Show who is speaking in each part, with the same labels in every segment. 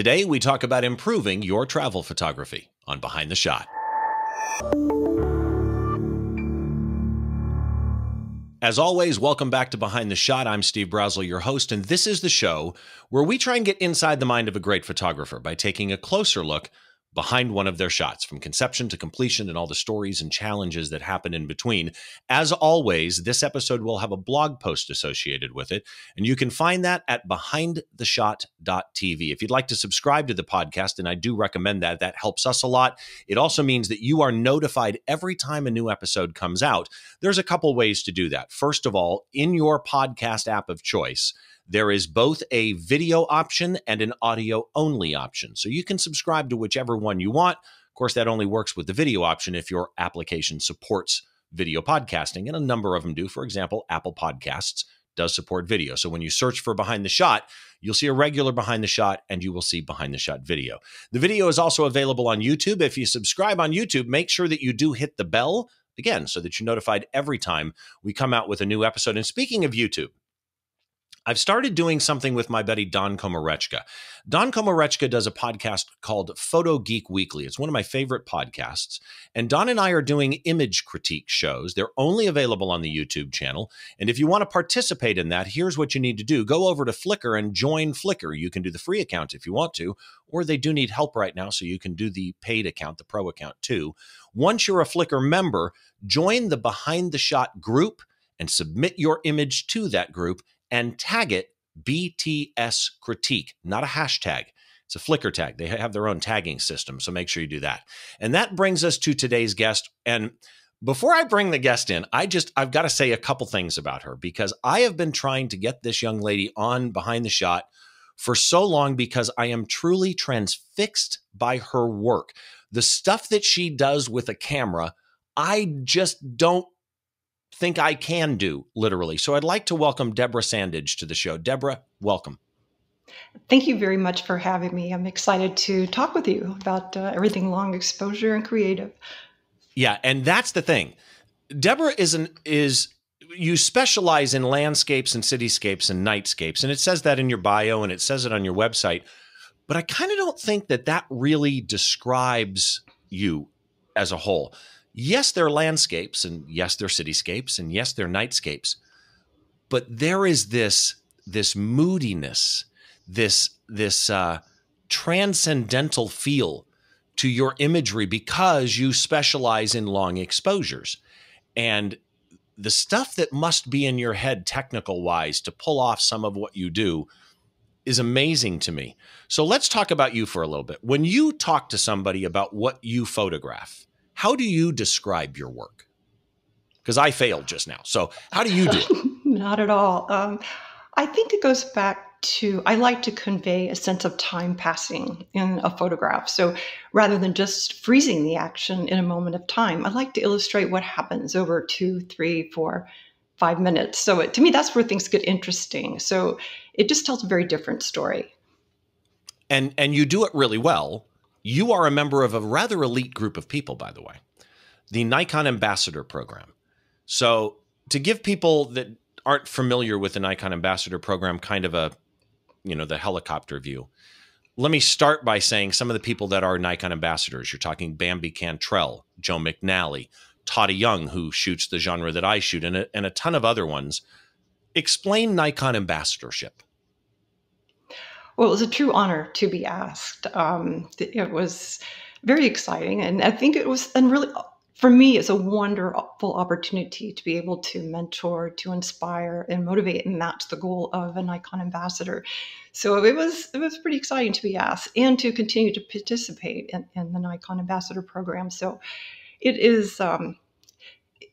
Speaker 1: Today, we talk about improving your travel photography on Behind the Shot. As always, welcome back to Behind the Shot. I'm Steve Brazill, your host, and this is the show where we try and get inside the mind of a great photographer by taking a closer look behind one of their shots from conception to completion and all the stories and challenges that happen in between. As always, this episode will have a blog post associated with it, and you can find that at behindtheshot.tv. If you'd like to subscribe to the podcast, and I do recommend that, that helps us a lot. It also means that you are notified every time a new episode comes out. There's a couple ways to do that. First of all, in your podcast app of choice, there is both a video option and an audio only option. So you can subscribe to whichever one you want. Of course, that only works with the video option if your application supports video podcasting, and a number of them do. For example, Apple Podcasts does support video. So when you search for behind the shot, you'll see a regular behind the shot and you will see behind the shot video. The video is also available on YouTube. If you subscribe on YouTube, make sure that you do hit the bell again so that you're notified every time we come out with a new episode. And speaking of YouTube, I've started doing something with my buddy Don Komarechka. Don Komarechka does a podcast called Photo Geek Weekly. It's one of my favorite podcasts. And Don and I are doing image critique shows. They're only available on the YouTube channel. And if you want to participate in that, here's what you need to do go over to Flickr and join Flickr. You can do the free account if you want to, or they do need help right now, so you can do the paid account, the pro account too. Once you're a Flickr member, join the Behind the Shot group and submit your image to that group and tag it BTS critique, not a hashtag. It's a Flickr tag. They have their own tagging system, so make sure you do that. And that brings us to today's guest. And before I bring the guest in, I just I've got to say a couple things about her because I have been trying to get this young lady on behind the shot for so long because I am truly transfixed by her work. The stuff that she does with a camera, I just don't think I can do, literally. So I'd like to welcome Deborah Sandidge to the show. Deborah, welcome.
Speaker 2: Thank you very much for having me. I'm excited to talk with you about uh, everything long exposure and creative.
Speaker 1: Yeah, and that's the thing. Deborah is an is you specialize in landscapes and cityscapes and nightscapes, and it says that in your bio and it says it on your website. But I kind of don't think that that really describes you as a whole yes, they're landscapes, and yes, they're cityscapes, and yes, they're nightscapes. But there is this this moodiness, this this uh, transcendental feel to your imagery because you specialize in long exposures, and the stuff that must be in your head, technical wise, to pull off some of what you do is amazing to me. So let's talk about you for a little bit. When you talk to somebody about what you photograph, how do you describe your work? Because I failed just now. So, how do you do it?
Speaker 2: Not at all. Um, I think it goes back to I like to convey a sense of time passing in a photograph. So rather than just freezing the action in a moment of time, I like to illustrate what happens over two, three, four, five minutes. So it, to me, that's where things get interesting. So it just tells a very different story.
Speaker 1: And and you do it really well you are a member of a rather elite group of people, by the way, the Nikon Ambassador Program. So, to give people that aren't familiar with the Nikon Ambassador Program kind of a, you know, the helicopter view, let me start by saying some of the people that are Nikon ambassadors. You're talking Bambi Cantrell, Joe McNally, Todd Owyoung, who shoots the genre that I shoot, and a, and a ton of other ones. Explain Nikon ambassadorship.
Speaker 2: Well, it was a true honor to be asked. Um, it was very exciting, and I think it was, and really, for me, it's a wonderful opportunity to be able to mentor, to inspire, and motivate, and that's the goal of a Nikon ambassador. So it was it was pretty exciting to be asked and to continue to participate in, in the Nikon ambassador program. So it is. Um,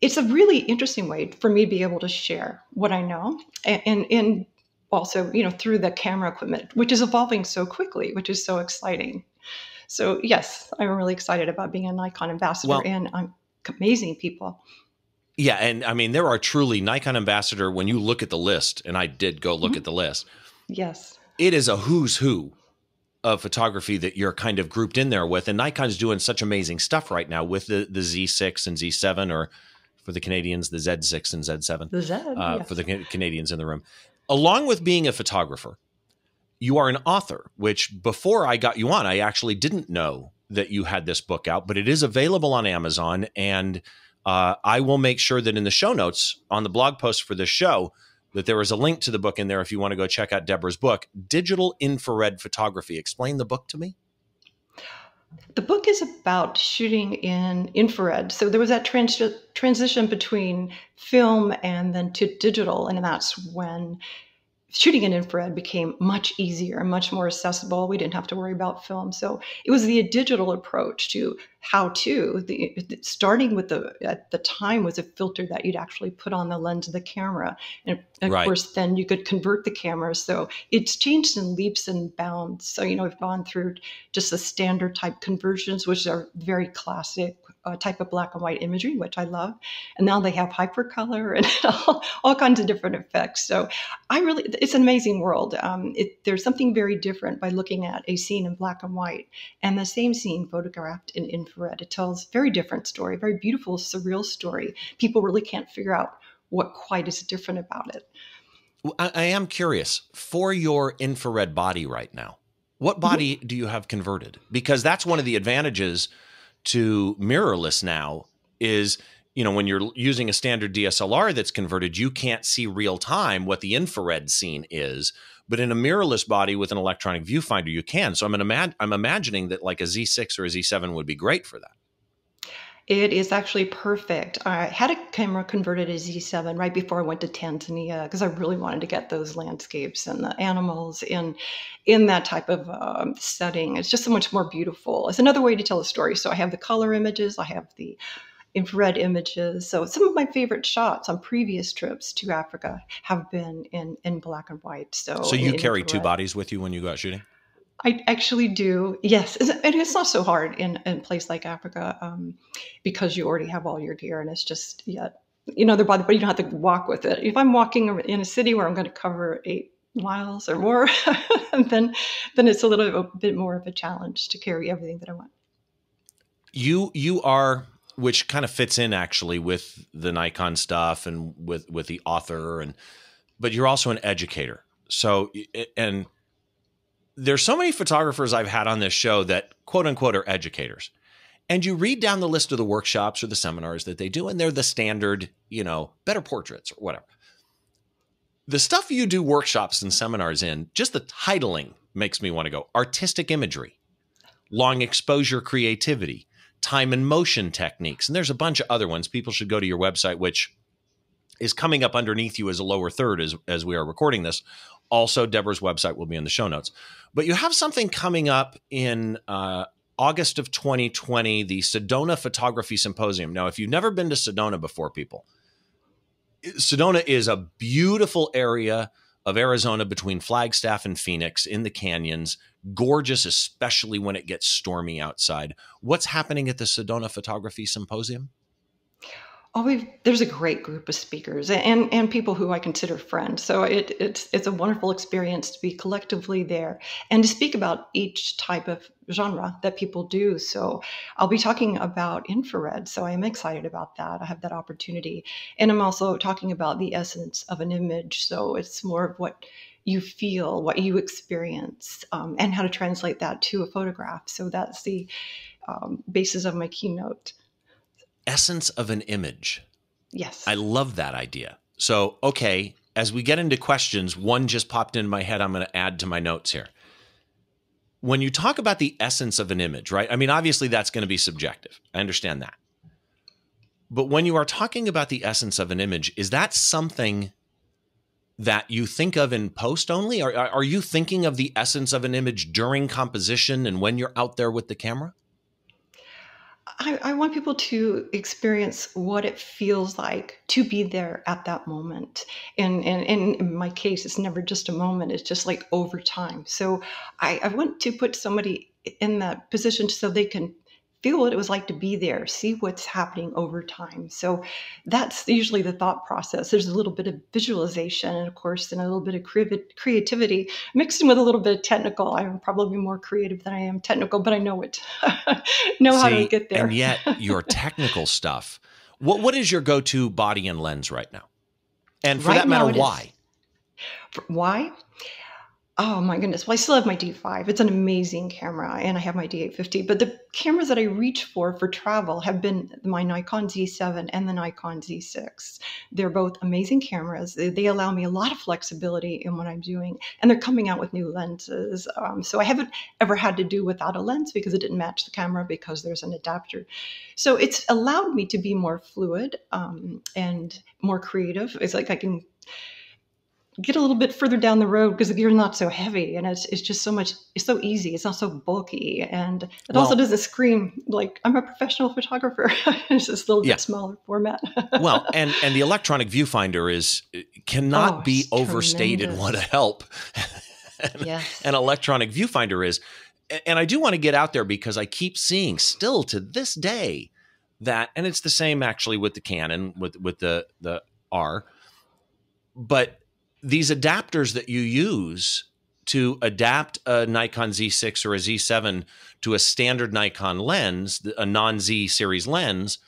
Speaker 2: it's a really interesting way for me to be able to share what I know and, and, and also, you know, through the camera equipment, which is evolving so quickly, which is so exciting. So yes, I'm really excited about being a Nikon ambassador well, and I'm amazing people.
Speaker 1: Yeah, and I mean there are truly Nikon ambassador when you look at the list, and I did go look mm-hmm. at the list.
Speaker 2: Yes.
Speaker 1: It is a who's who of photography that you're kind of grouped in there with. And Nikon's doing such amazing stuff right now with the the Z6 and Z7 or for the Canadians, the Z6 and Z7.
Speaker 2: The Z, uh,
Speaker 1: yes. for the Canadians in the room along with being a photographer, you are an author, which before I got you on, I actually didn't know that you had this book out, but it is available on Amazon. And uh, I will make sure that in the show notes on the blog post for this show, that there is a link to the book in there if you want to go check out Deborah's book, Digital Infrared Photography. Explain the book to me.
Speaker 2: The book is about shooting in infrared. So there was that trans- transition between film and then to digital, and that's when shooting in infrared became much easier and much more accessible. We didn't have to worry about film. So it was the digital approach to how to the, starting with the at the time was a filter that you'd actually put on the lens of the camera and of right. course then you could convert the camera so it's changed in leaps and bounds so you know we've gone through just the standard type conversions which are very classic uh, type of black and white imagery which i love and now they have hypercolor and all, all kinds of different effects so i really it's an amazing world um, it, there's something very different by looking at a scene in black and white and the same scene photographed in infrared. It tells a very different story, very beautiful, surreal story. People really can't figure out what quite is different about it.
Speaker 1: I, I am curious for your infrared body right now. What body do you have converted? Because that's one of the advantages to mirrorless now is you know when you're using a standard DSLR that's converted you can't see real time what the infrared scene is but in a mirrorless body with an electronic viewfinder, you can. So I'm an imag- I'm imagining that like a Z6 or a Z7 would be great for that.
Speaker 2: It is actually perfect. I had a camera converted to Z7 right before I went to Tanzania because I really wanted to get those landscapes and the animals in in that type of um, setting. It's just so much more beautiful. It's another way to tell a story. So I have the color images, I have the infrared images. So some of my favorite shots on previous trips to Africa have been in, in black and white. So,
Speaker 1: so you carry two bodies with you when you go out shooting?
Speaker 2: I actually do. Yes, and it's not so hard in, in a place like Africa um, because you already have all your gear, and it's just yeah, you know, the body, but you don't have to walk with it. If I'm walking in a city where I'm going to cover eight miles or more, then then it's a little bit more of a challenge to carry everything that I want.
Speaker 1: You you are which kind of fits in actually with the Nikon stuff and with with the author and but you're also an educator. So and there's so many photographers I've had on this show that quote unquote are educators. And you read down the list of the workshops or the seminars that they do and they're the standard, you know, better portraits or whatever. The stuff you do workshops and seminars in, just the titling makes me want to go. Artistic imagery, long exposure creativity, time and motion techniques. And there's a bunch of other ones. People should go to your website, which is coming up underneath you as a lower third as, as we are recording this. Also, Deborah's website will be in the show notes. But you have something coming up in uh, August of 2020, the Sedona Photography Symposium. Now, if you've never been to Sedona before, people, Sedona is a beautiful area of Arizona between Flagstaff and Phoenix in the canyons. Gorgeous, especially when it gets stormy outside. What's happening at the Sedona Photography Symposium?
Speaker 2: Oh, there's a great group of speakers and, and people who I consider friends. So it, it's it's a wonderful experience to be collectively there and to speak about each type of genre that people do. So I'll be talking about infrared. So I am excited about that. I have that opportunity, and I'm also talking about the essence of an image. So it's more of what you feel, what you experience, um, and how to translate that to a photograph. So that's the um, basis of my keynote
Speaker 1: essence of an image.
Speaker 2: Yes.
Speaker 1: I love that idea. So, okay, as we get into questions, one just popped into my head. I'm going to add to my notes here. When you talk about the essence of an image, right? I mean, obviously that's going to be subjective. I understand that. But when you are talking about the essence of an image, is that something that you think of in post only? Are, are you thinking of the essence of an image during composition and when you're out there with the camera?
Speaker 2: I, I, want people to experience what it feels like to be there at that moment. And, and, and, in my case, it's never just a moment, it's just like over time. So I, I want to put somebody in that position so they can feel what it was like to be there, see what's happening over time. So that's usually the thought process. There's a little bit of visualization, and of course, and a little bit of creativity mixed in with a little bit of technical. I'm probably more creative than I am technical, but I know it, know see, how to get there.
Speaker 1: and yet, your technical stuff. What what is your go to body and lens right now? And for right that matter, why?
Speaker 2: Why? Oh my goodness. Well, I still have my D5. It's an amazing camera, and I have my D850. But the cameras that I reach for for travel have been my Nikon Z7 and the Nikon Z6. They're both amazing cameras. They, allow me a lot of flexibility in what I'm doing, and they're coming out with new lenses. Um, so I haven't ever had to do without a lens because it didn't match the camera because there's an adapter. So it's allowed me to be more fluid um, and more creative. It's like I can get a little bit further down the road because the gear's not so heavy and it's, it's just so much it's so easy it's not so bulky and it well, also doesn't scream like i'm a professional photographer it's just a little yeah. bit smaller format
Speaker 1: well and and the electronic viewfinder is eh, cannot oh, be overstated tremendous. what a help yes. an electronic viewfinder is and i do want to get out there because i keep seeing still to this day that and it's the same actually with the canon with with the the r but these adapters that you use to adapt a Nikon Z6 or a Z7 to a standard Nikon lens, a non Z series lens,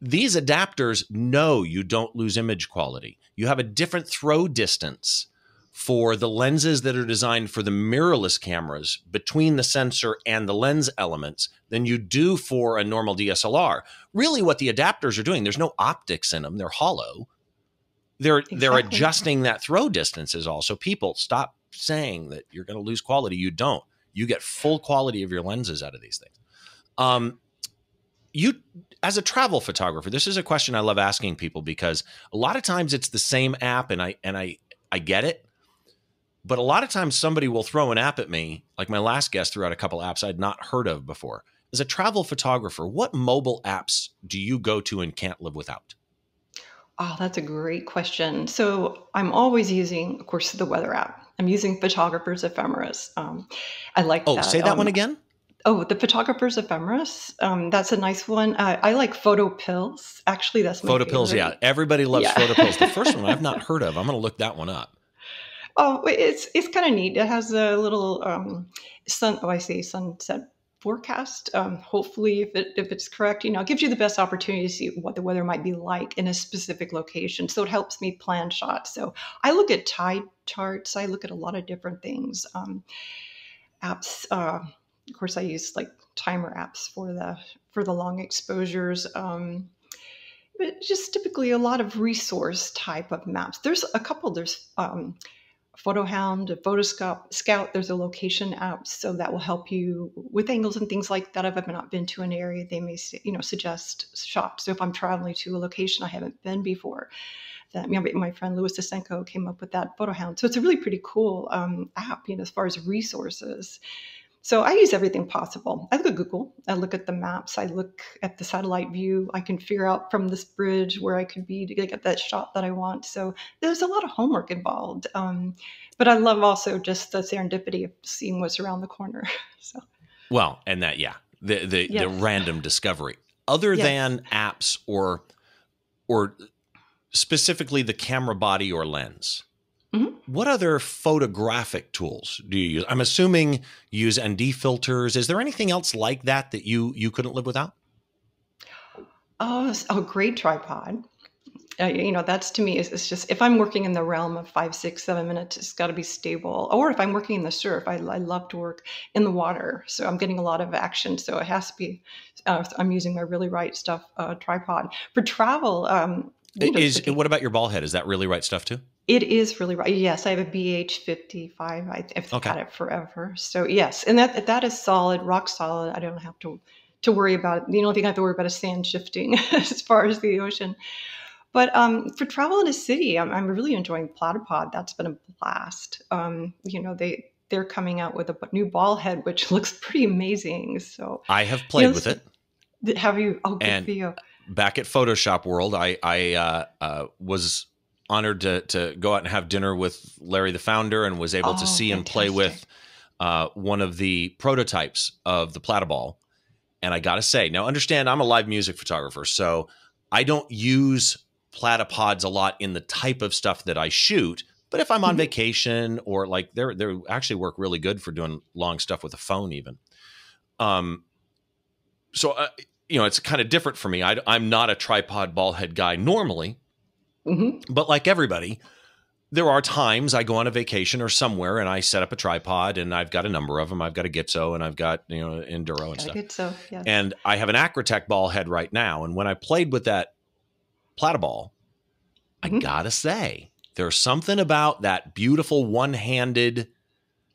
Speaker 1: these adapters know you don't lose image quality. You have a different throw distance for the lenses that are designed for the mirrorless cameras between the sensor and the lens elements than you do for a normal DSLR. Really, what the adapters are doing, there's no optics in them, they're hollow they're exactly. they're adjusting that throw distances also. People stop saying that you're going to lose quality. You don't. You get full quality of your lenses out of these things. Um, you as a travel photographer this is a question i love asking people because a lot of times it's the same app and i and i i get it but a lot of times somebody will throw an app at me like my last guest threw out a couple apps i'd not heard of before. As a travel photographer what mobile apps do you go to and can't live without
Speaker 2: Oh, that's a great question. So I'm always using, of course, the weather app. I'm using Photographer's Ephemeris. Um, I like
Speaker 1: oh,
Speaker 2: that.
Speaker 1: say that
Speaker 2: um,
Speaker 1: one again.
Speaker 2: Oh, the Photographer's Ephemeris. Um, that's a nice one. Uh, I like Photo Pills. Actually, that's my
Speaker 1: Photo Pills. Yeah, everybody loves yeah. Photo Pills. The first one I've not heard of. I'm going to look that one up.
Speaker 2: Oh, it's it's kind of neat. It has a little um, sun. Oh, I see sunset forecast. Um, hopefully, if it if it's correct, you know, it gives you the best opportunity to see what the weather might be like in a specific location. So it helps me plan shots. So I look at tide charts. I look at a lot of different things. Um, apps. Uh, of course, I use like timer apps for the for the long exposures. Um, but just typically a lot of resource type of maps. There's a couple. There's um, Photohound, Photoscout, Scout. There's a location app, so that will help you with angles and things like that. If I've not been to an area, they may you know suggest shops. So if I'm traveling to a location I haven't been before, that you know, my friend Louis Desenko came up with that Photohound. So it's a really pretty cool um, app, you know, as far as resources. So I use everything possible. I look at Google, I look at the maps, I look at the satellite view. I can figure out from this bridge where I could be to get that shot that I want. So there's a lot of homework involved. Um, but I love also just the serendipity of seeing what's around the corner. so
Speaker 1: well, and that yeah, the the, yes. the random discovery. Other yes. than apps or or specifically the camera body or lens, Mm-hmm. What other photographic tools do you use? I'm assuming you use ND filters. Is there anything else like that that you you couldn't live without?
Speaker 2: Oh, a great tripod. Uh, you know, that's to me is it's just if I'm working in the realm of five, six, seven minutes, it's got to be stable. Or if I'm working in the surf, I, I, love to work in the water, so I'm getting a lot of action. So it has to be. Uh, I'm using my really right stuff uh, tripod for travel. Um,
Speaker 1: is what about your ball head? Is that really right stuff too?
Speaker 2: It is really right. Yes, I have a BH55. I, have okay. had it forever. So yes, and that that is solid, rock solid. I don't have to to worry about. it. The only thing I have to worry about is sand shifting as far as the ocean. But um, for travel in a city, I'm, I'm, really enjoying Platypod. That's been a blast. Um, you know, they they're coming out with a new ball head, which looks pretty amazing. So
Speaker 1: I have played you know, with
Speaker 2: it. Have you? Oh, good and for you.
Speaker 1: Back at Photoshop World, I I uh, uh, was honored to to go out and have dinner with Larry, the founder, and was able oh, to see fantastic. and play with uh, one of the prototypes of the Platyball. And I got to say, now understand, I'm a live music photographer, so I don't use platypods a lot in the type of stuff that I shoot. But if I'm on mm-hmm. vacation or like they're they actually work really good for doing long stuff with a phone, even. Um, so uh, you know, it's kind of different for me. I, I'm not a tripod ball head guy normally, Mm-hmm. But like everybody, there are times I go on a vacation or somewhere and I set up a tripod and I've got a number of them. I've got a Gitzo and I've got, you know, Induro and stuff.
Speaker 2: Gitzo, yes.
Speaker 1: And I have an Acratech ball head right now. And when I played with that Platyball, mm-hmm. I gotta say, there's something about that beautiful one-handed,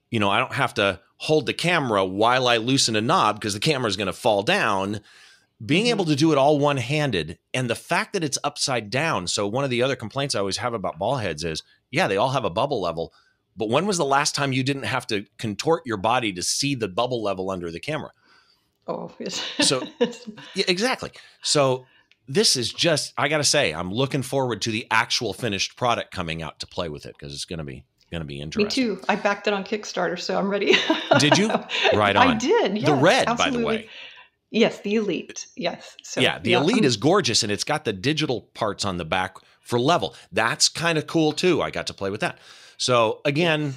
Speaker 1: you know, I don't have to hold the camera while I loosen a knob because the camera is going to fall down. Being mm-hmm. able to do it all one handed and the fact that it's upside down. So, one of the other complaints I always have about ball heads is yeah, they all have a bubble level. But when was the last time you didn't have to contort your body to see the bubble level under the camera?
Speaker 2: Oh, yes.
Speaker 1: so, yeah, exactly. So, this is just, I got to say, I'm looking forward to the actual finished product coming out to play with it because it's going to be going to be interesting.
Speaker 2: Me too. I backed it on Kickstarter, so I'm ready.
Speaker 1: did you? Right on.
Speaker 2: I did. Yes,
Speaker 1: the red,
Speaker 2: absolutely.
Speaker 1: by the way.
Speaker 2: Yes, the Elite. Yes.
Speaker 1: So, yeah, the yeah, Elite is gorgeous and it's got the digital parts on the back for level. That's kind of cool too. I got to play with that. So again,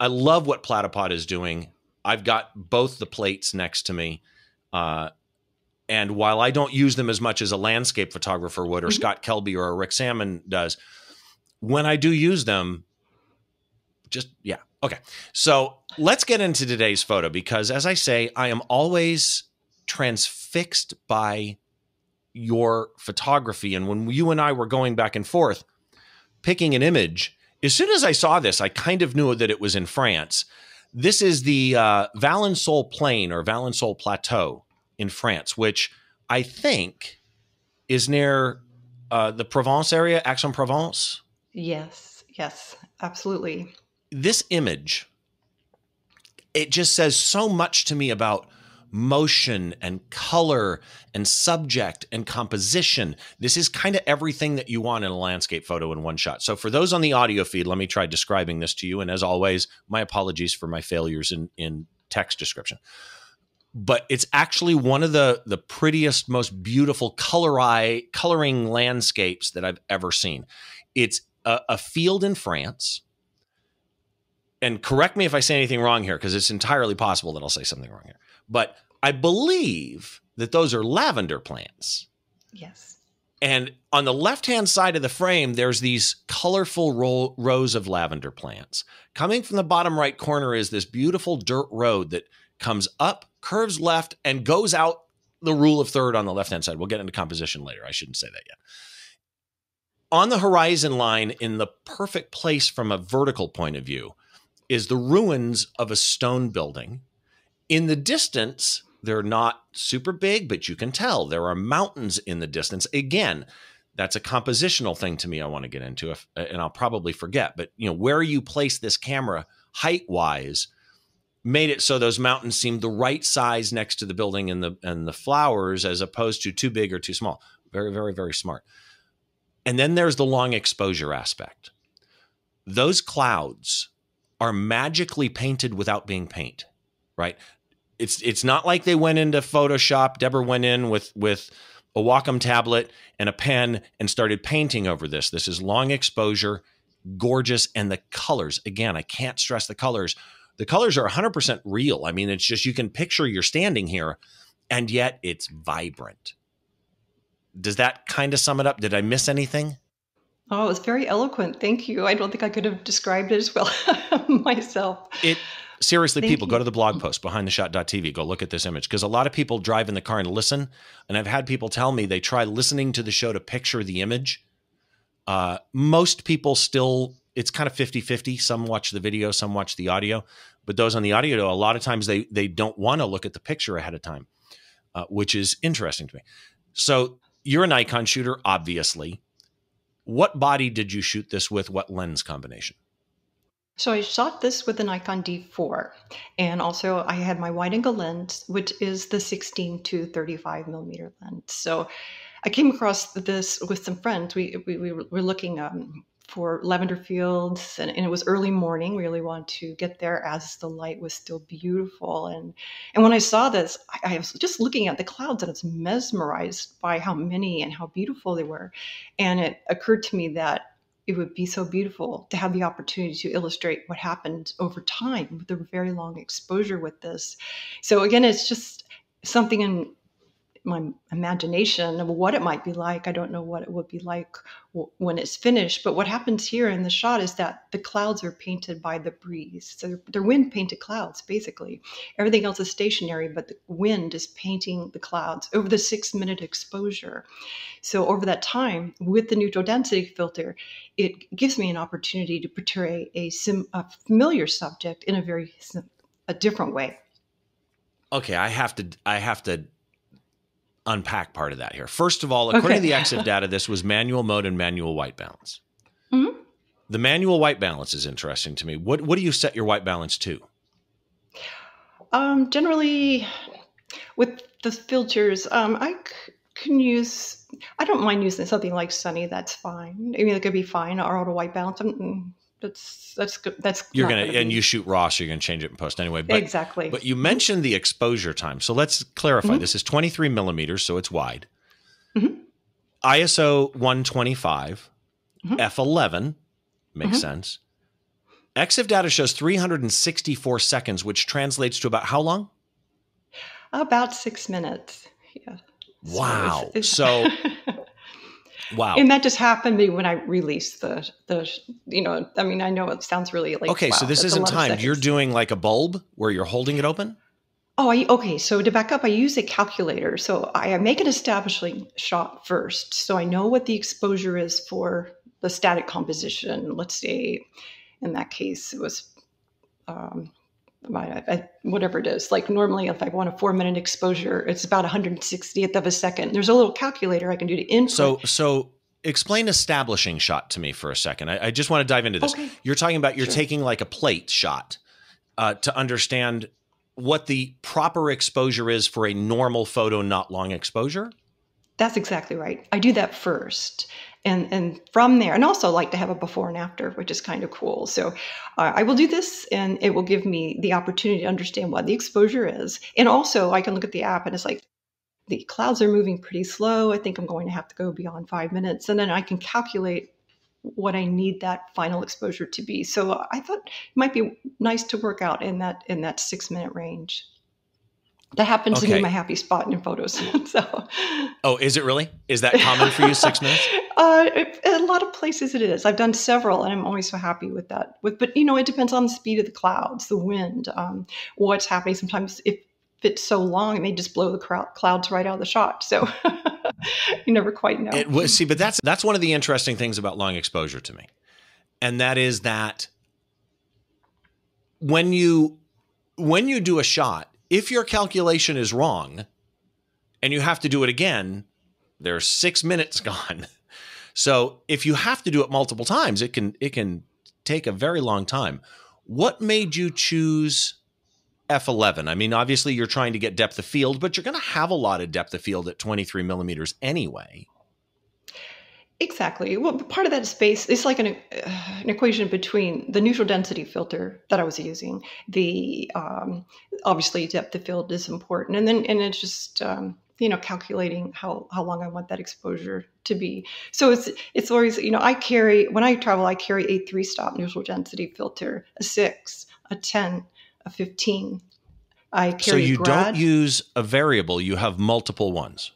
Speaker 1: I love what Platypod is doing. I've got both the plates next to me. Uh, and while I don't use them as much as a landscape photographer would, or mm-hmm. Scott Kelby or Rick Sammon does, when I do use them, just yeah. Okay. So let's get into today's photo because, as I say, I am always transfixed by your photography. And when you and I were going back and forth picking an image, as soon as I saw this, I kind of knew that it was in France. This is the uh, Valensole Plain or Valensole Plateau in France, which I think is near uh, the Provence area, Aix-en-Provence.
Speaker 2: Yes, yes, absolutely.
Speaker 1: This image, it just says so much to me about motion and color and subject and composition. This is kind of everything that you want in a landscape photo in one shot. So for those on the audio feed, let me try describing this to you. And as always, my apologies for my failures in, in text description. But it's actually one of the the prettiest, most beautiful color eye, coloring landscapes that I've ever seen. It's a, a field in France and correct me if I say anything wrong here, because it's entirely possible that I'll say something wrong here. But I believe that those are lavender plants.
Speaker 2: Yes.
Speaker 1: And on the left hand side of the frame, there's these colorful ro- rows of lavender plants. Coming from the bottom right corner is this beautiful dirt road that comes up, curves left, and goes out the rule of third on the left hand side. We'll get into composition later. I shouldn't say that yet. On the horizon line, in the perfect place from a vertical point of view, is the ruins of a stone building. In the distance, they're not super big, but you can tell there are mountains in the distance. Again, that's a compositional thing to me I want to get into if, and I'll probably forget, but you know, where you place this camera height wise made it so those mountains seemed the right size next to the building and the and the flowers as opposed to too big or too small. Very very very smart. And then there's the long exposure aspect. Those clouds are magically painted without being paint, right? It's it's not like they went into Photoshop. Deborah went in with with a Wacom tablet and a pen and started painting over this. This is long exposure, gorgeous, and the colors. Again, I can't stress the colors. The colors are 100% real. I mean, it's just you can picture you're standing here, and yet it's vibrant. Does that kind of sum it up? Did I miss anything?
Speaker 2: Oh, it was very eloquent. Thank you. I don't think I could have described it as well myself.
Speaker 1: It seriously, Thank people, you. go to the blog post behind the shot.tv. Go look at this image because a lot of people drive in the car and listen. And I've had people tell me they try listening to the show to picture the image. Uh, most people still, it's kind of 50 50. Some watch the video, some watch the audio. But those on the audio, a lot of times they, they don't want to look at the picture ahead of time, uh, which is interesting to me. So you're a Nikon shooter, obviously. What body did you shoot this with? What lens combination?
Speaker 2: So I shot this with the Nikon D4, and also I had my wide angle lens, which is the 16 to 35 millimeter lens. So I came across this with some friends. We we, we were looking um, for lavender fields and, and, it was early morning we really wanted to get there as the light was still beautiful and and when i saw this I, I, was just looking at the clouds and I was mesmerized by how many and how beautiful they were and it occurred to me that it would be so beautiful to have the opportunity to illustrate what happened over time with a very long exposure with this. So again it's just something in my imagination of what it might be like. I don't know what it would be like w- when it's finished. But what happens here in the shot is that the clouds are painted by the breeze. So they're, they're wind painted clouds, basically. Everything else is stationary, but the wind is painting the clouds over the six minute exposure. So over that time, with the neutral density filter, it gives me an opportunity to portray a, sim, a familiar subject in a very a different way.
Speaker 1: Okay, I have to I have to unpack part of that here. First of all, according okay. to the EXIF data, this was manual mode and manual white balance. Mm-hmm. The manual white balance is interesting to me. What what do you set your white balance to?
Speaker 2: Um, generally, with the filters, um, I c- can use. I don't mind using something like Sunny. That's fine. I mean, it could be fine. Or auto white balance. I'm, that's that's good. That's
Speaker 1: you're gonna, gonna and you shoot raw, so you're gonna change it in post anyway. But,
Speaker 2: exactly.
Speaker 1: But you mentioned the exposure time, so let's clarify. Mm-hmm. This is 23 millimeters, so it's wide. Mm-hmm. ISO 125, mm-hmm. f11 makes mm-hmm. sense. EXIF data shows 364 seconds, which translates to about how long?
Speaker 2: About six minutes. Yeah.
Speaker 1: Wow. So, it's, it's so Wow.
Speaker 2: And that just happened to me when I released the the you know, I mean, I know it sounds really like
Speaker 1: Okay,
Speaker 2: wow,
Speaker 1: so this isn't timed. You're doing like a bulb where you're holding it open?
Speaker 2: Oh, I, okay. So to back up, I use a calculator. So I make an establishing shot first. So I know what the exposure is for the static composition. Let's say in that case, it was um, my, whatever it is. Like normally, if I want a four minute exposure, it's about 160th of a second. There's a little calculator I can do to input.
Speaker 1: So, so explain establishing shot to me for a second. I, I just want to dive into this. Okay. You're talking about you're sure. taking like a plate shot uh, to understand what the proper exposure is for a normal photo, not long exposure.
Speaker 2: That's exactly right. I do that first and and from there and also like to have a before and after which is kind of cool. So uh, i will do this and it will give me the opportunity to understand what the exposure is. And also i can look at the app and it's like the clouds are moving pretty slow. I think i'm going to have to go beyond five minutes. And then i can calculate what i need that final exposure to be. So i thought it might be nice to work out in that in that six minute range that happens okay. to be my happy spot in your photos. so,
Speaker 1: oh, is it really? Is that common for you? Six minutes?
Speaker 2: Uh, a lot of places it is. I've done several, and I'm always so happy with that. With, but you know, it depends on the speed of the clouds, the wind, um, what's happening. Sometimes if it's so long, it may just blow the clouds right out of the shot. So you never quite know.
Speaker 1: It, see, but that's that's one of the interesting things about long exposure to me, and that is that when you when you do a shot if your calculation is wrong and you have to do it again, there's six minutes gone. So if you have to do it multiple times, it can it can take a very long time. What made you choose F11? I mean, obviously you're trying to get depth of field, but you're going to have a lot of depth of field at 23 millimeters anyway.
Speaker 2: Exactly. Well, part of that space is like an, uh, an equation between the neutral density filter that I was using. The um, obviously depth of field is important, and then and it's just um, you know calculating how how long I want that exposure to be. So it's it's always you know I carry when I travel I carry a three stop neutral density filter, a six, a ten, a fifteen. I carry. So
Speaker 1: you don't use a variable; you have multiple ones.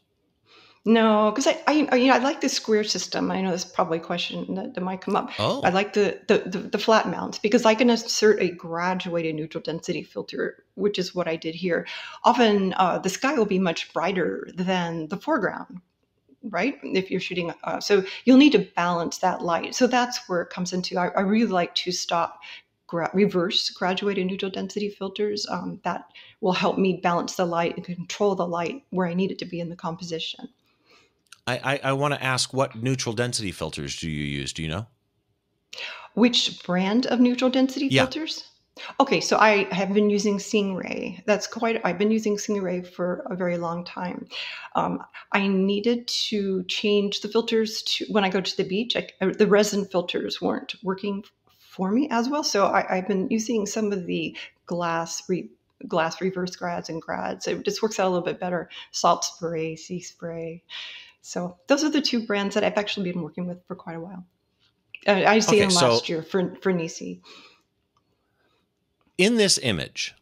Speaker 2: No, because I, I, you know, I like the square system. I know this is probably a question that, that might come up.
Speaker 1: Oh.
Speaker 2: I like the, the, the, the flat mounts because I can insert a graduated neutral density filter, which is what I did here. Often uh, the sky will be much brighter than the foreground, right? If you're shooting, uh, so you'll need to balance that light. So that's where it comes into. I, I really like to stop gra- reverse graduated neutral density filters. Um, that will help me balance the light and control the light where I need it to be in the composition.
Speaker 1: I, I, I want to ask what neutral density filters do you use? Do you know?
Speaker 2: Which brand of neutral density
Speaker 1: yeah.
Speaker 2: filters? Okay, so I have been using Singh-Ray. That's quite. I've been using Singh-Ray for a very long time. Um, I needed to change the filters to when I go to the beach. I, uh, the resin filters weren't working for me as well, so I, have been using some of the glass re, glass reverse grads and grads. It just works out a little bit better. Salt spray, sea spray. So those are the two brands that I've actually been working with for quite a while. Uh, I see okay, them last so year for for Nisi.
Speaker 1: In this image,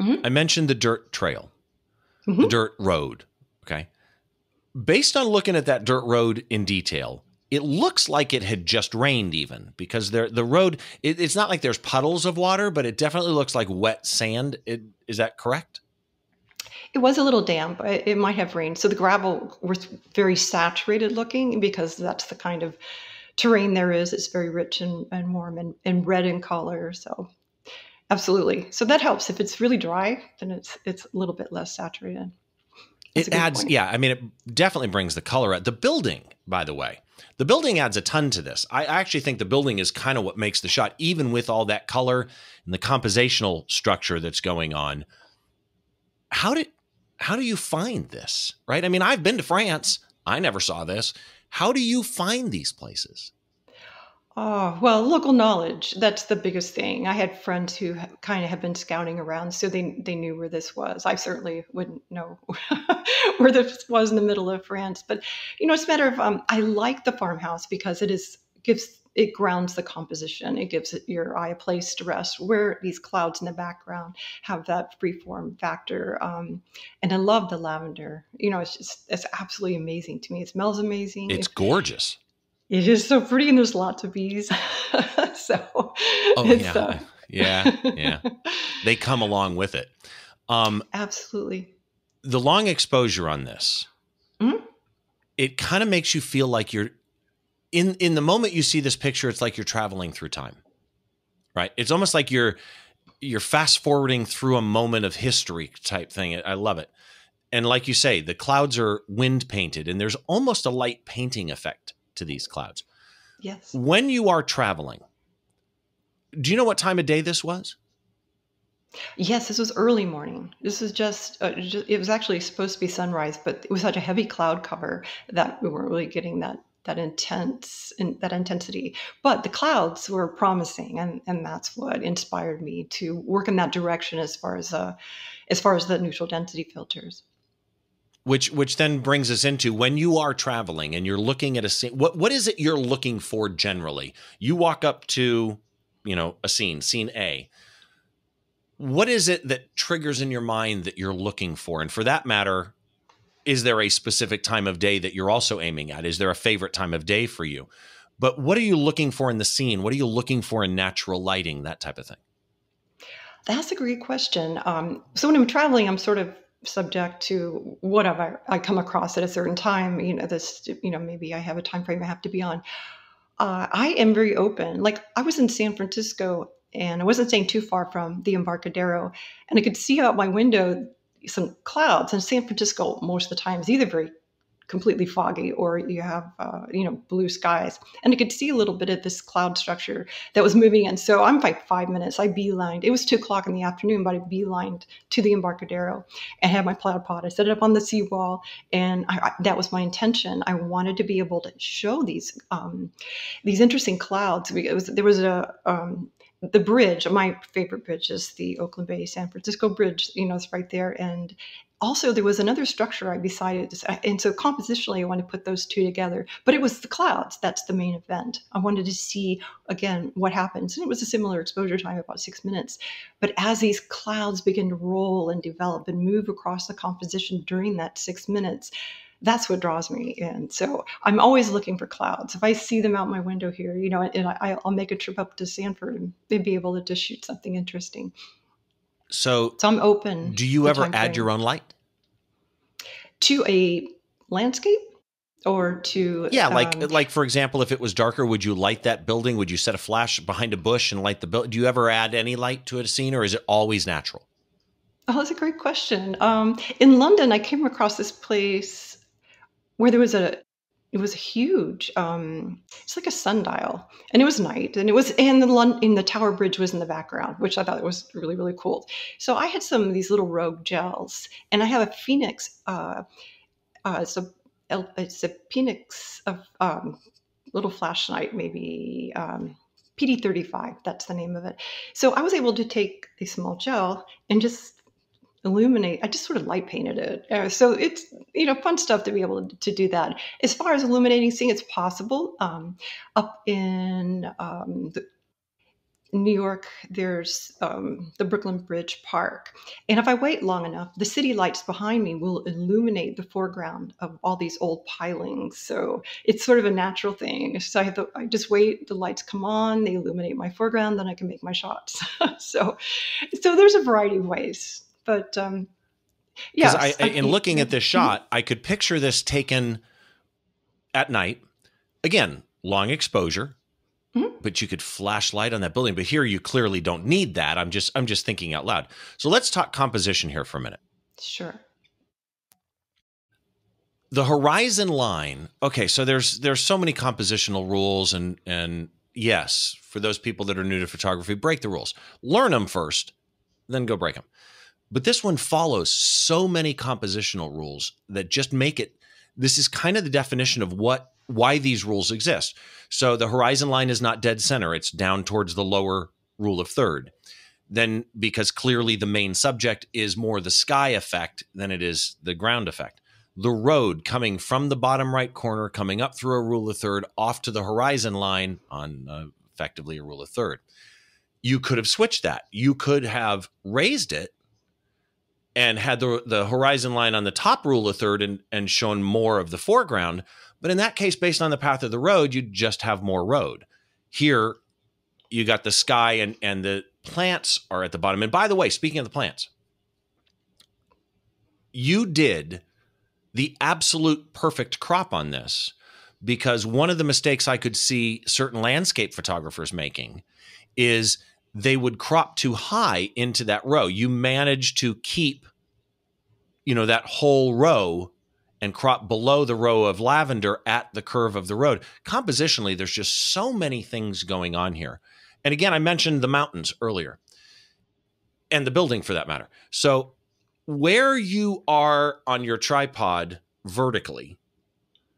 Speaker 1: mm-hmm. I mentioned the dirt trail, mm-hmm. the dirt road. Okay, Based on looking at that dirt road in detail, it looks like it had just rained even because there the road it, it's not like there's puddles of water but it definitely looks like wet sand it, is that correct
Speaker 2: it was a little damp it, might have rained. So the gravel was very saturated looking because that's the kind of terrain there is. It's very rich and, and warm and, and red in color. So absolutely. So that helps. If it's really dry then it's it's a little bit less saturated.
Speaker 1: That's it adds point. yeah i mean it definitely brings the color out. The building by the way the building adds a ton to this. I actually think the building is kind of what makes the shot, even with all that color and the compositional structure that's going on. How did how do you find this? Right? I mean, I've been to France. I never saw this. How do you find these places?
Speaker 2: Oh, well, local knowledge. That's the biggest thing. I had friends who kind of have been scouting around, so they, they knew where this was. I certainly wouldn't know where this was in the middle of France. But, you know, it's a matter of, um, I like the farmhouse because it is, gives, it grounds the composition. It gives it, your eye a place to rest where these clouds in the background have that freeform factor. Um, and I love the lavender. You know, it's just, it's absolutely amazing to me. It smells amazing.
Speaker 1: It's gorgeous.
Speaker 2: It is so pretty, and there's lots of bees. so,
Speaker 1: oh yeah, uh, yeah, yeah. They come along with it.
Speaker 2: Um, Absolutely.
Speaker 1: The long exposure on this, mm-hmm. it kind of makes you feel like you're in in the moment you see this picture. It's like you're traveling through time, right? It's almost like you're you're fast forwarding through a moment of history type thing. I love it. And like you say, the clouds are wind painted, and there's almost a light painting effect to these clouds.
Speaker 2: Yes.
Speaker 1: When you are traveling, do you know what time of day this was?
Speaker 2: Yes, this was early morning. This was just, uh, just, it was actually supposed to be sunrise, but it was such a heavy cloud cover that we weren't really getting that that intense in, that intensity. But the clouds were promising, and and that's what inspired me to work in that direction as far as uh, as far as the neutral density filters.
Speaker 1: Which which then brings us into when you are traveling and you're looking at a scene what what is it you're looking for generally? You walk up to you know a scene scene a. What is it that triggers in your mind that you're looking for? And for that matter is there a specific time of day that you're also aiming at is there a favorite time of day for you but what are you looking for in the scene what are you looking for in natural lighting that type of thing
Speaker 2: that's a great question um, so when i'm traveling i'm sort of subject to whatever I come across at a certain time. You know, this, you know, maybe I have a time frame I have to be on. Uh, I am very open. Like I was in San Francisco and I wasn't staying too far from the Embarcadero, and I could see out my window some clouds. And San Francisco, most of the time, is either very completely foggy or you have uh, you know blue skies. And i could see a little bit of this cloud structure that was moving in. So i'm like five minutes i beelined. It was two o'clock in the afternoon but i beelined to the embarcadero and had my cloud pod i set it up on the seawall and I, I, that was my intention. I wanted to be able to show these um, these interesting clouds. Because there was a um, the bridge my favorite bridge is the oakland bay san francisco bridge you know it's right there. And also there was another structure i decided and so compositionally i want to put those two together but it was the clouds that's the main event. I wanted to see again what happens. And it was a similar exposure time about six minutes. But as these clouds begin to roll and develop and move across the composition during that six minutes that's what draws me in. So I'm always looking for clouds. If I see them out my window here, you know, and I, will make a trip up to Sanford and be able to just shoot something interesting.
Speaker 1: So,
Speaker 2: so I'm open.
Speaker 1: Do you ever add your own light
Speaker 2: to a landscape? or to
Speaker 1: yeah like um, like for example if it was darker would you light that building would you set a flash behind a bush and light the building do you ever add any light to a scene or is it always natural
Speaker 2: oh that's a great question um, in london i came across this place where there was a it was huge. Um, it's like a sundial, and it was night, and it was and the London, in the Tower Bridge was in the background, which I thought was really really cool. So I had some of these little rogue gels, and I have a Fenix. Uh, uh, it's a it's a Fenix of um, little flashlight, maybe um, PD35. That's the name of it. So I was able to take a small gel and just illuminate i just sort of light painted it uh, so it's you know fun stuff to be able to, do that as far as illuminating seeing it's possible um, up in um, the, New York, there's um, the Brooklyn Bridge Park. And if I wait long enough, the city lights behind me will illuminate the foreground of all these old pilings. So it's sort of a natural thing. So I have to, I just wait, the lights come on, they illuminate my foreground, then I can make my shots. so, so there's a variety of ways. But um, yeah.
Speaker 1: I, I, in looking at this mm-hmm. shot, I could picture this taken at night. Again, long exposure Mm-hmm. But you could flash light on that building. But here you clearly don't need that. I'm just I'm just thinking out loud. So let's talk composition here for a minute.
Speaker 2: Sure.
Speaker 1: The horizon line. Okay, so there's there's so many compositional rules and and yes, for those people that are new to photography, break the rules. Learn them first, then go break them. But this one follows so many compositional rules that just make it this is kind of the definition of what why these rules exist. So the horizon line is not dead center, it's down towards the lower rule of third. Then, because clearly the main subject is more the sky effect than it is the ground effect. The road coming from the bottom right corner, coming up through a rule of third, off to the horizon line on uh, effectively a rule of third. You could have switched that. You could have raised it and had the, the horizon line on the top rule of third and, and shown more of the foreground but in that case, based on the path of the road, you'd just have more road. Here, you got the sky and, and the plants are at the bottom. And by the way, speaking of the plants, you did the absolute perfect crop on this because one of the mistakes I could see certain landscape photographers making is they would crop too high into that row. You manage to keep, you know, that whole row and crop below the row of lavender at the curve of the road. Compositionally, there's just so many things going on here. And again, I mentioned the mountains earlier and the building for that matter. So, where you are on your tripod vertically,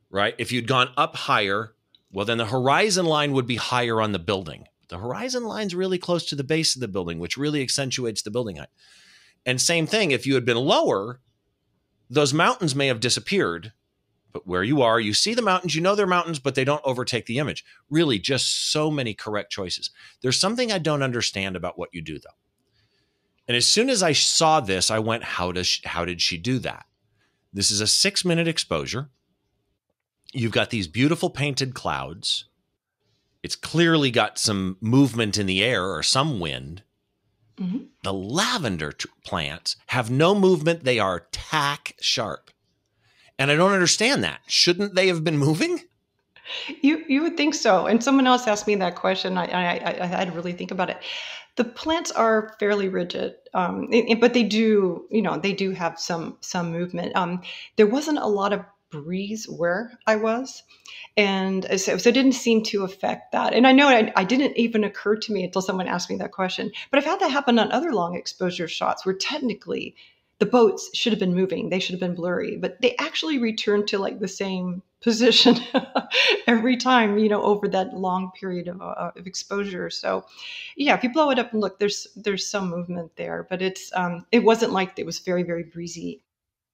Speaker 1: right? If you'd gone up higher, well, then the horizon line would be higher on the building. The horizon line's really close to the base of the building, which really accentuates the building height. And same thing, if you had been lower, those mountains may have disappeared, but where you are, you see the mountains, you know they're mountains, but they don't overtake the image. Really, just so many correct choices. There's something I don't understand about what you do, though. And as soon as I saw this, I went, how, does she, how did she do that? This is a six minute exposure. You've got these beautiful painted clouds. It's clearly got some movement in the air or some wind. Mm-hmm. The lavender t- plants have no movement. They are tack sharp. And I don't understand that. Shouldn't they have been moving?
Speaker 2: You you would think so. And someone else asked me that question. I I, I had to really think about it. The plants are fairly rigid, um, but they do you know they do have some some movement. Um, there wasn't a lot of breeze where I was. And so, so, it didn't seem to affect that. And I know I, I, didn't even occur to me until someone asked me that question. But I've had that happen on other long exposure shots where technically the boats should have been moving, they should have been blurry, but they actually returned to like the same position every time, you know, over that long period of, uh, of exposure. So, yeah, if you blow it up and look, there's there's some movement there, but it's um, it wasn't like it was very very breezy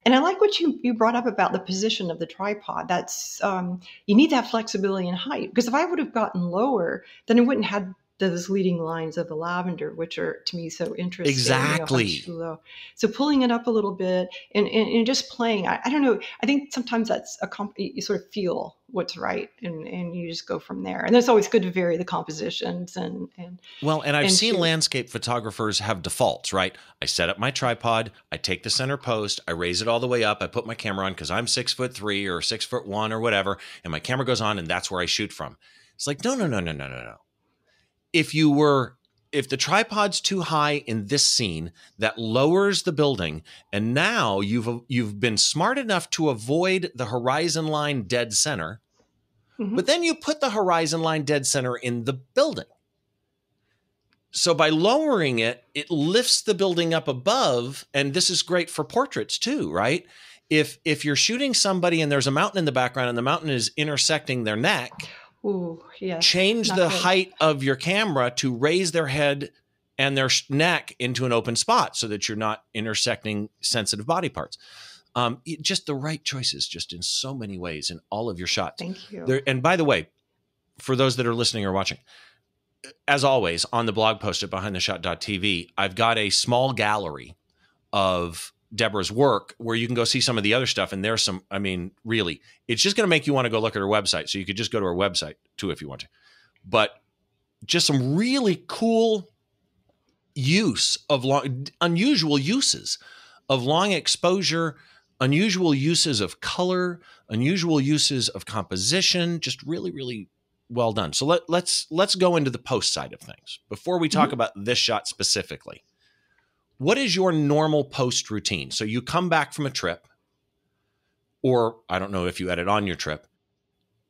Speaker 2: and I like what you, you brought up about the position of the tripod. That's um, you need that flexibility in height because if I would have gotten lower, then it wouldn't have those leading lines of the lavender, which are to me so interesting.
Speaker 1: Exactly.
Speaker 2: You know, so pulling it up a little bit and, and, and just playing. I, I, don't know. I think sometimes that's a comp- you sort of feel what's right and, and you just go from there. And it's always good to vary the compositions and and
Speaker 1: well. And I've and seen landscape photographers have defaults. Right. I set up my tripod. I take the center post. I raise it all the way up. I put my camera on because I'm six foot three or six foot one or whatever, and my camera goes on, and that's where I shoot from. It's like no, no, no, no, no, no, no if you were if the tripod's too high in this scene that lowers the building and now you've you've been smart enough to avoid the horizon line dead center mm-hmm. but then you put the horizon line dead center in the building so by lowering it it lifts the building up above and this is great for portraits too right if if you're shooting somebody and there's a mountain in the background and the mountain is intersecting their neck
Speaker 2: Ooh, yeah.
Speaker 1: Change the good. height of your camera to raise their head and their neck into an open spot so that you're not intersecting sensitive body parts. Um, just the right choices, just in so many ways in all of your shots.
Speaker 2: Thank you.
Speaker 1: There, and by the way, for those that are listening or watching, as always, on the blog post at behindtheshot.tv, I've got a small gallery of Deborah's work where you can go see some of the other stuff. And there's some, I mean, really, it's just going to make you want to go look at her website. So you could just go to her website too if you want to. But just some really cool use of long, unusual uses of long exposure, unusual uses of color, unusual uses of composition, just really, really well done. So let, let's let's go into the post side of things before we talk mm-hmm. about this shot specifically. What is your normal post routine? So you come back from a trip, or I don't know if you edit on your trip.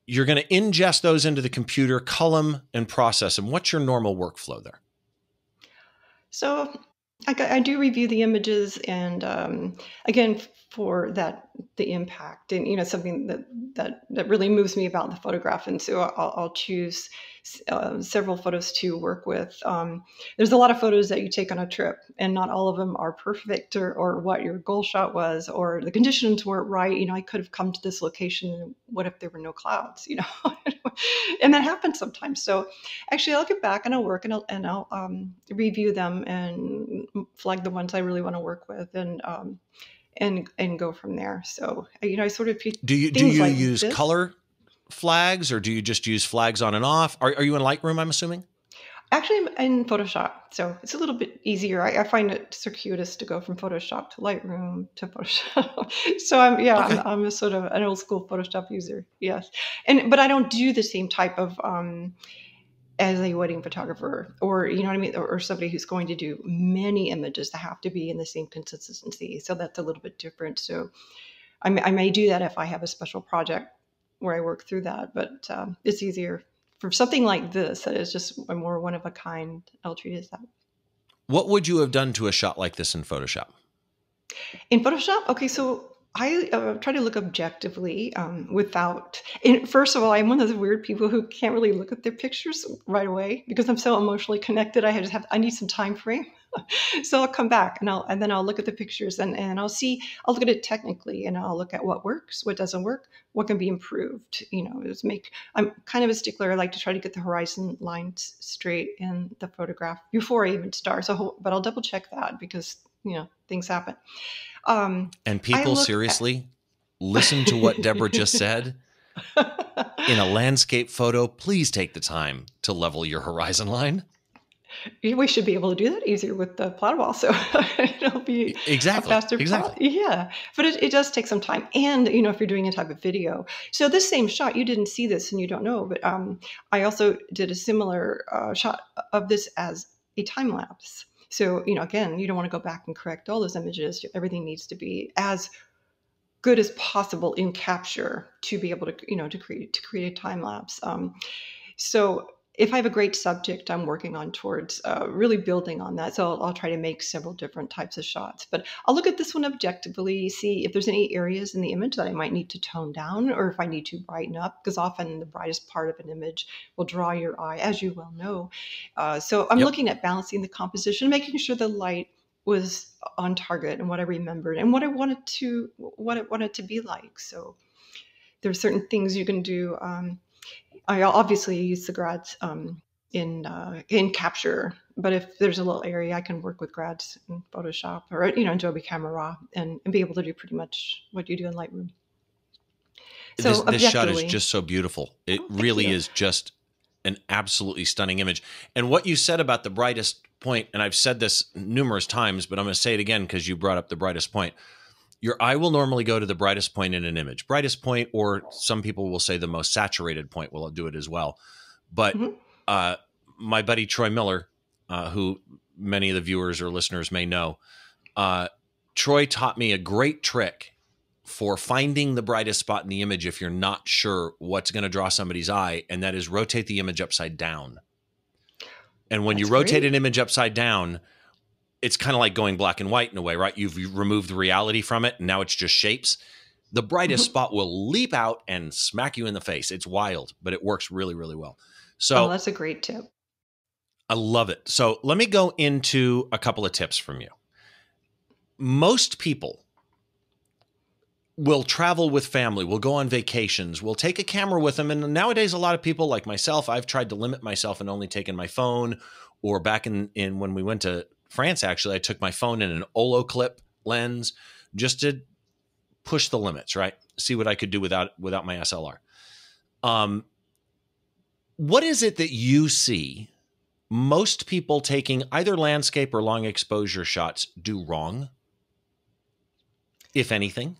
Speaker 1: You're going to ingest those into the computer, cull them, and process them. What's your normal workflow there?
Speaker 2: So I, I do review the images, and um, again, for that the impact and you know something that that that really moves me about the photograph and so i'll, I'll choose uh, several photos to work with. Um, there's a lot of photos that you take on a trip and not all of them are perfect or, or what your goal shot was or the conditions weren't right. You know i could have come to this location what if there were no clouds you know? And that happens sometimes. So actually i'll get back and i'll work and i'll, and I'll um, review them and flag the ones i really want to work with and um, and and go from there. So you know, I sort of
Speaker 1: do you do you like use this. color flags or do you just use flags on and off? Are, are you in Lightroom? I'm assuming.
Speaker 2: Actually, I'm in Photoshop, so it's a little bit easier. I, I find it circuitous to go from Photoshop to Lightroom to Photoshop. so I'm yeah, okay. I'm, I'm, a sort of an old school Photoshop user. Yes, and but I don't do the same type of um, as a wedding photographer or you know what i mean or, or, somebody who's going to do many images that have to be in the same consistency so that's a little bit different so i may, I may do that if i have a special project where i work through that but um, it's easier for something like this that is just a more one of a kind i'll treat it as that
Speaker 1: what would you have done to a shot like this in photoshop?
Speaker 2: In photoshop? Okay so I uh, try to look objectively um, without. First of all, I'm one of those weird people who can't really look at their pictures right away because I'm so emotionally connected. I just have I need some time frame. so I'll come back and I'll and then I'll look at the pictures and and I'll see I'll look at it technically and I'll look at what works, what doesn't work, what can be improved. You know, is make I'm kind of a stickler. I like to try to get the horizon lines straight in the photograph before I even start. So, but I'll double check that because you know things happen.
Speaker 1: Um, and people seriously at- listen to what Deborah just said. In a landscape photo, please take the time to level your horizon line.
Speaker 2: We should be able to do that easier with the Platyball, so it'll be
Speaker 1: exactly faster. Exactly,
Speaker 2: yeah. But it, it does take some time, and you know, if you're doing a type of video, so this same shot, you didn't see this and you don't know, but um, I also did a similar uh, shot of this as a time lapse. So, you know, again, you don't want to go back and correct all those images. Everything needs to be as good as possible in capture to be able to, you know, to create to create a time lapse. Um, so if I have a great subject I'm working on towards uh, really building on that, so I'll, I'll, try to make several different types of shots. But I'll look at this one objectively, see if there's any areas in the image that I might need to tone down or if I need to brighten up, because often the brightest part of an image will draw your eye, as you well know. Uh, so I'm yep. looking at balancing the composition, making sure the light was on target and what I remembered and what I wanted to what I wanted to be like. So there are certain things you can do. Um, I obviously use the grads um, in uh, in Capture, but if there's a little area, I can work with grads in Photoshop or you know Adobe Camera Raw and, and be able to do pretty much what you do in Lightroom.
Speaker 1: So this, this shot is just so beautiful. It oh, really is just an absolutely stunning image. And what you said about the brightest point, and I've said this numerous times, but I'm going to say it again because you brought up the brightest point your eye will normally go to the brightest point in an image brightest point or some people will say the most saturated point will do it as well but mm-hmm. uh, my buddy troy miller uh, who many of the viewers or listeners may know uh, troy taught me a great trick for finding the brightest spot in the image if you're not sure what's going to draw somebody's eye and that is rotate the image upside down and when That's you rotate great. an image upside down it's kind of like going black and white in a way, right? You've removed the reality from it, and now it's just shapes. The brightest mm-hmm. spot will leap out and smack you in the face. It's wild, but it works really, really well. So
Speaker 2: oh, that's a great tip.
Speaker 1: I love it. So let me go into a couple of tips from you. Most people will travel with family, we'll go on vacations, we'll take a camera with them. And nowadays, a lot of people like myself, I've tried to limit myself and only taken my phone. Or back in, in when we went to France, actually, I took my phone in an Olloclip lens just to push the limits, right? See what I could do without without my SLR. Um, what is it that you see most people taking either landscape or long exposure shots do wrong, if anything?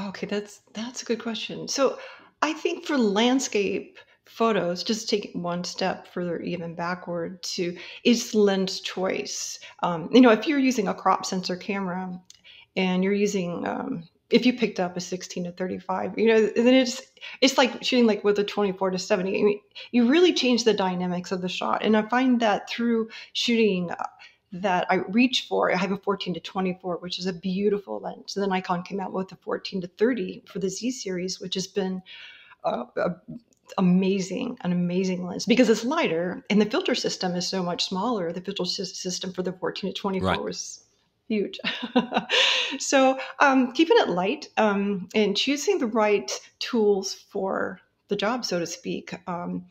Speaker 2: Okay, that's that's a good question. So I think for landscape photos, just take it one step further, even backward to is lens choice. Um, you know, if you're using a crop sensor camera and you're using um, if you picked up a 16 to 35 you know then it's it's like shooting like with a 24 to 70 I mean, you really change the dynamics of the shot and i find that through shooting uh, that I reach for. I have a 14 to 24, which is a beautiful lens. And then Nikon came out with a 14 to 30 for the Z series, which has been uh, amazing, an amazing lens because it's lighter and the filter system is so much smaller. The filter system for the 14 to 24 right. was huge. so um, keeping it light um, and choosing the right tools for the job, so to speak. Um,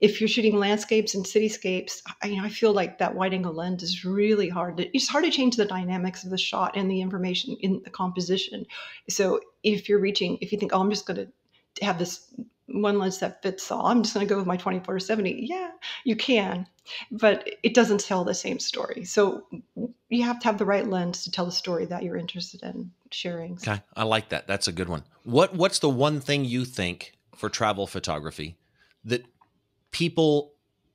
Speaker 2: if you're shooting landscapes and cityscapes, I, you know, I feel like that wide angle lens is really hard. To, it's hard to change the dynamics of the shot and the information in the composition. So if you're reaching, if you think, oh, I'm just going to have this one lens that fits all, I'm just going to go with my 24 to 70. Yeah, you can, but it doesn't tell the same story. So you have to have the right lens to tell the story that you're interested in sharing.
Speaker 1: Okay, I like that. That's a good one. What What's the one thing you think for travel photography that people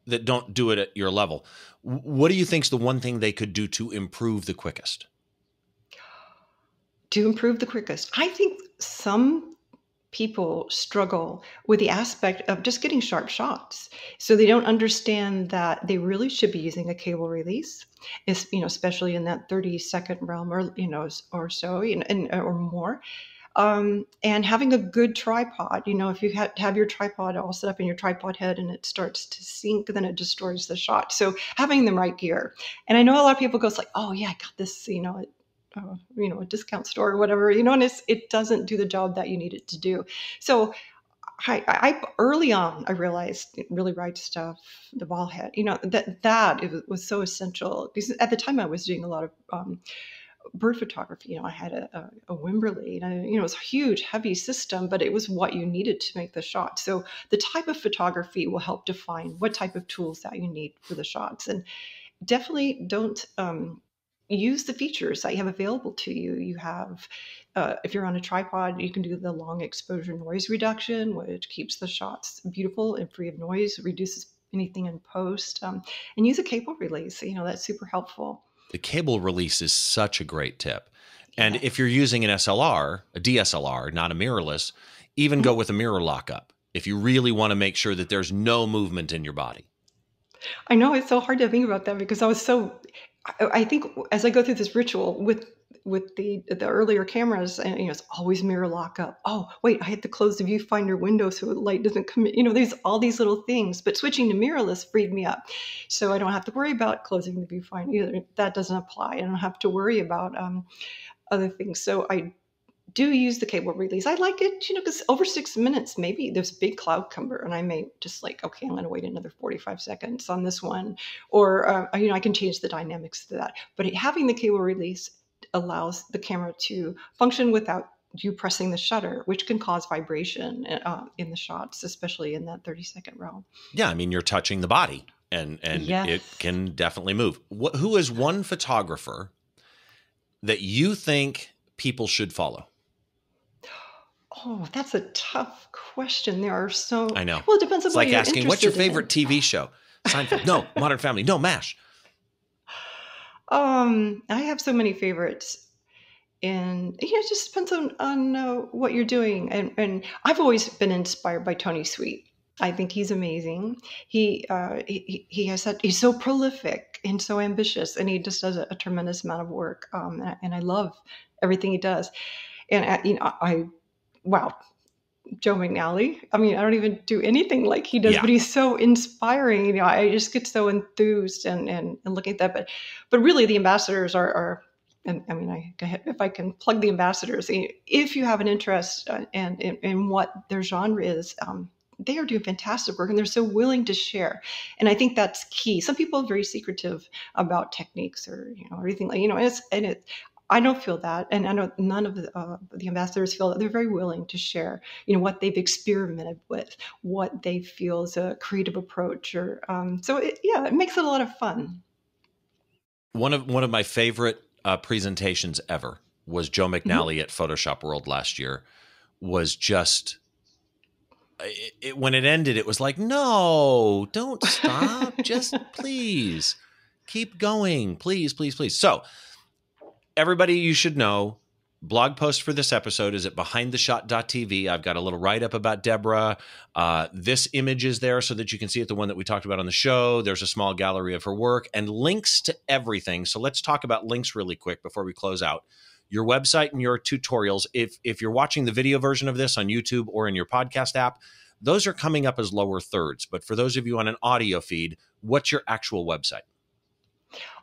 Speaker 1: that don't do it at your level, what do you think is the one thing they could do to improve the quickest?
Speaker 2: To improve the quickest, I think some people struggle with the aspect of just getting sharp shots. So they don't understand that they really should be using a cable release, is you know, especially in that 30 second realm or you know or so, and, or more um, and having a good tripod. You know, if you have, have your tripod all set up in your tripod head and it starts to sink, then it destroys the shot. So having the right gear. And I know a lot of people goes like, oh yeah, I got this, you know, uh, you know, a discount store or whatever, you know, and it doesn't do the job that you need it to do. So I, I, early on I realized really right stuff, the ball head, you know that that was so essential because at the time I was doing a lot of um, bird photography. You know, I had a, a, a Wimberley, and I, you know, it was a huge, heavy system, but it was what you needed to make the shot. So the type of photography will help define what type of tools that you need for the shots, and definitely don't um, use the features that you have available to you. You have, uh, if you're on a tripod, you can do the long exposure noise reduction, which keeps the shots beautiful and free of noise, reduces anything in post, um, and use a cable release. You know, that's super helpful
Speaker 1: the cable release is such a great tip. And if you're using an SLR, a DSLR, not a mirrorless, even go mm-hmm. with a mirror lockup if you really want to make sure that there's no movement in your body.
Speaker 2: I know it's so hard to think about that because I was so I think as I go through this ritual with with the the earlier cameras and you know it's always mirror lockup. Oh wait i had to close the viewfinder window so light doesn't come in. You know there's all these little things but switching to mirrorless freed me up. So i don't have to worry about closing the viewfinder either. That doesn't apply. I don't have to worry about um, other things. So i do use the cable release. I like it, you know, because over six minutes, maybe there's a big cloud cover, and I may just like, okay, I'm going to wait another 45 seconds on this one, or uh, you know, I can change the dynamics to that. But having the cable release allows the camera to function without you pressing the shutter, which can cause vibration uh, in the shots, especially in that 30 second realm.
Speaker 1: Yeah, I mean, you're touching the body and and yes. it can definitely move. What, who is one photographer that you think people should follow?
Speaker 2: Oh, that's a tough question. There are so
Speaker 1: I know.
Speaker 2: Well, it depends on
Speaker 1: it's like asking what's your favorite in. TV show. Seinfeld. no, Modern Family. No, MASH.
Speaker 2: Um, I have so many favorites, and you know, it just depends on on uh, what you're doing. And and I've always been inspired by Tony Sweet. I think he's amazing. He uh, he, he has that. He's so prolific and so ambitious, and he just does a, a tremendous amount of work. Um, and, I, and I love everything he does. And I, uh, you know, I wow, Joe McNally. I mean, I don't even do anything like he does, yeah. but he's so inspiring. You know, I just get so enthused and, and, and looking at that. But but really, the ambassadors are, are and I mean, I if I can plug the ambassadors, if you have an interest uh, and in, in what their genre is, um, they are doing fantastic work and they're so willing to share. And I think that's key. Some people are very secretive about techniques or you know everything like you know, and it's and it. I don't feel that, and I know none of the, uh, the ambassadors feel that. They're very willing to share, you know, what they've experimented with, what they feel is a creative approach, or um, so. It, yeah, it makes it a lot of fun.
Speaker 1: One of one of my favorite uh, presentations ever was Joe mm-hmm. McNally mm-hmm. at Photoshop World last year. Was just it, it, when it ended, it was like, no, don't stop, just please keep going, please, please, please. So, everybody, you should know blog post for this episode is at behindtheshot.tv. I've got a little write up about Deborah. Uh, this image is there so that you can see it, the one that we talked about on the show. There's a small gallery of her work and links to everything. So let's talk about links really quick before we close out. Your website and your tutorials. If if you're watching the video version of this on YouTube or in your podcast app, those are coming up as lower thirds. But for those of you on an audio feed, what's your actual website?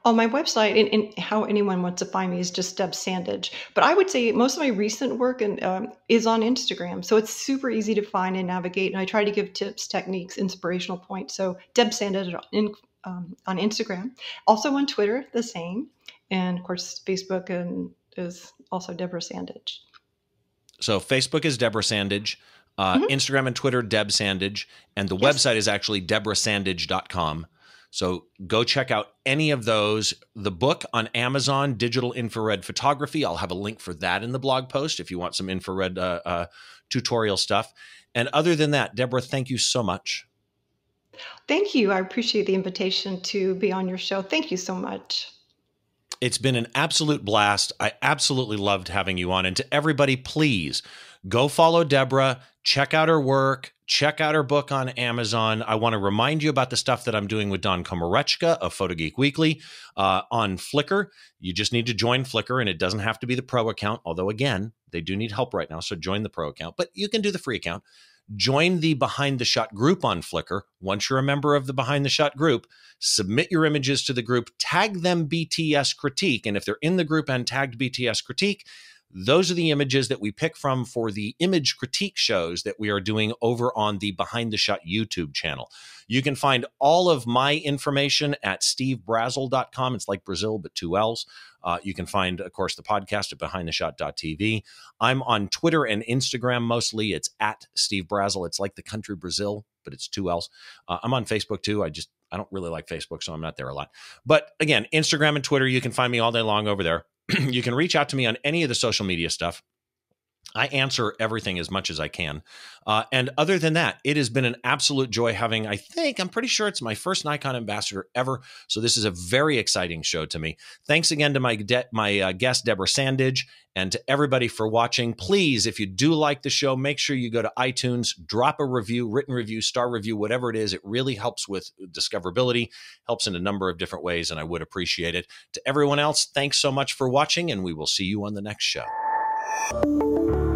Speaker 2: On my website, and, and, how anyone wants to find me is just Deb Sandidge. But I would say most of my recent work and, um, is on Instagram. So it's super easy to find and navigate. And I try to give tips, techniques, inspirational points. So Deb Sandidge in, um, on Instagram. Also on Twitter, the same. And of course, Facebook and is also Deborah Sandidge.
Speaker 1: So Facebook is Deborah Sandidge. Uh, mm-hmm. Instagram and Twitter, Deb Sandidge. And the yes. website is actually deborahsandidge.com. So go check out any of those. The book on Amazon, Digital Infrared Photography, I'll have a link for that in the blog post if you want some infrared uh, uh, tutorial stuff. And other than that, Deborah, thank you so much.
Speaker 2: Thank you. I appreciate the invitation to be on your show. Thank you so much.
Speaker 1: It's been an absolute blast. I absolutely loved having you on. And to everybody, please go follow Deborah, check out her work, check out her book on Amazon. I want to remind you about the stuff that I'm doing with Don Komarechka of Photo Geek Weekly uh, on Flickr. You just need to join Flickr, and it doesn't have to be the pro account, although, again, they do need help right now. So join the pro account, but you can do the free account. Join the Behind the Shot group on Flickr. Once you're a member of the Behind the Shot group, submit your images to the group, tag them BTS Critique. And if they're in the group and tagged BTS Critique, those are the images that we pick from for the image critique shows that we are doing over on the Behind the Shot YouTube channel. You can find all of my information at stevebrazill.com. It's like Brazil, but two L's. Uh, you can find, of course, the podcast at behindtheshot.tv. I'm on Twitter and Instagram mostly. It's at Steve Brazill. It's like the country Brazil, but it's two L's. Uh, I'm on Facebook too. I just I don't really like Facebook, so I'm not there a lot. But again, Instagram and Twitter, you can find me all day long over there. you can reach out to me on any of the social media stuff. I answer everything as much as I can. Uh, and other than that, it has been an absolute joy having, I think, I'm pretty sure it's my first Nikon ambassador ever. So this is a very exciting show to me. Thanks again to my, de- my uh, guest, Deborah Sandidge, and to everybody for watching. Please, if you do like the show, make sure you go to iTunes, drop a review, written review, star review, whatever it is. It really helps with discoverability, helps in a number of different ways, and I would appreciate it. To everyone else, thanks so much for watching, and we will see you on the next show. Thank you.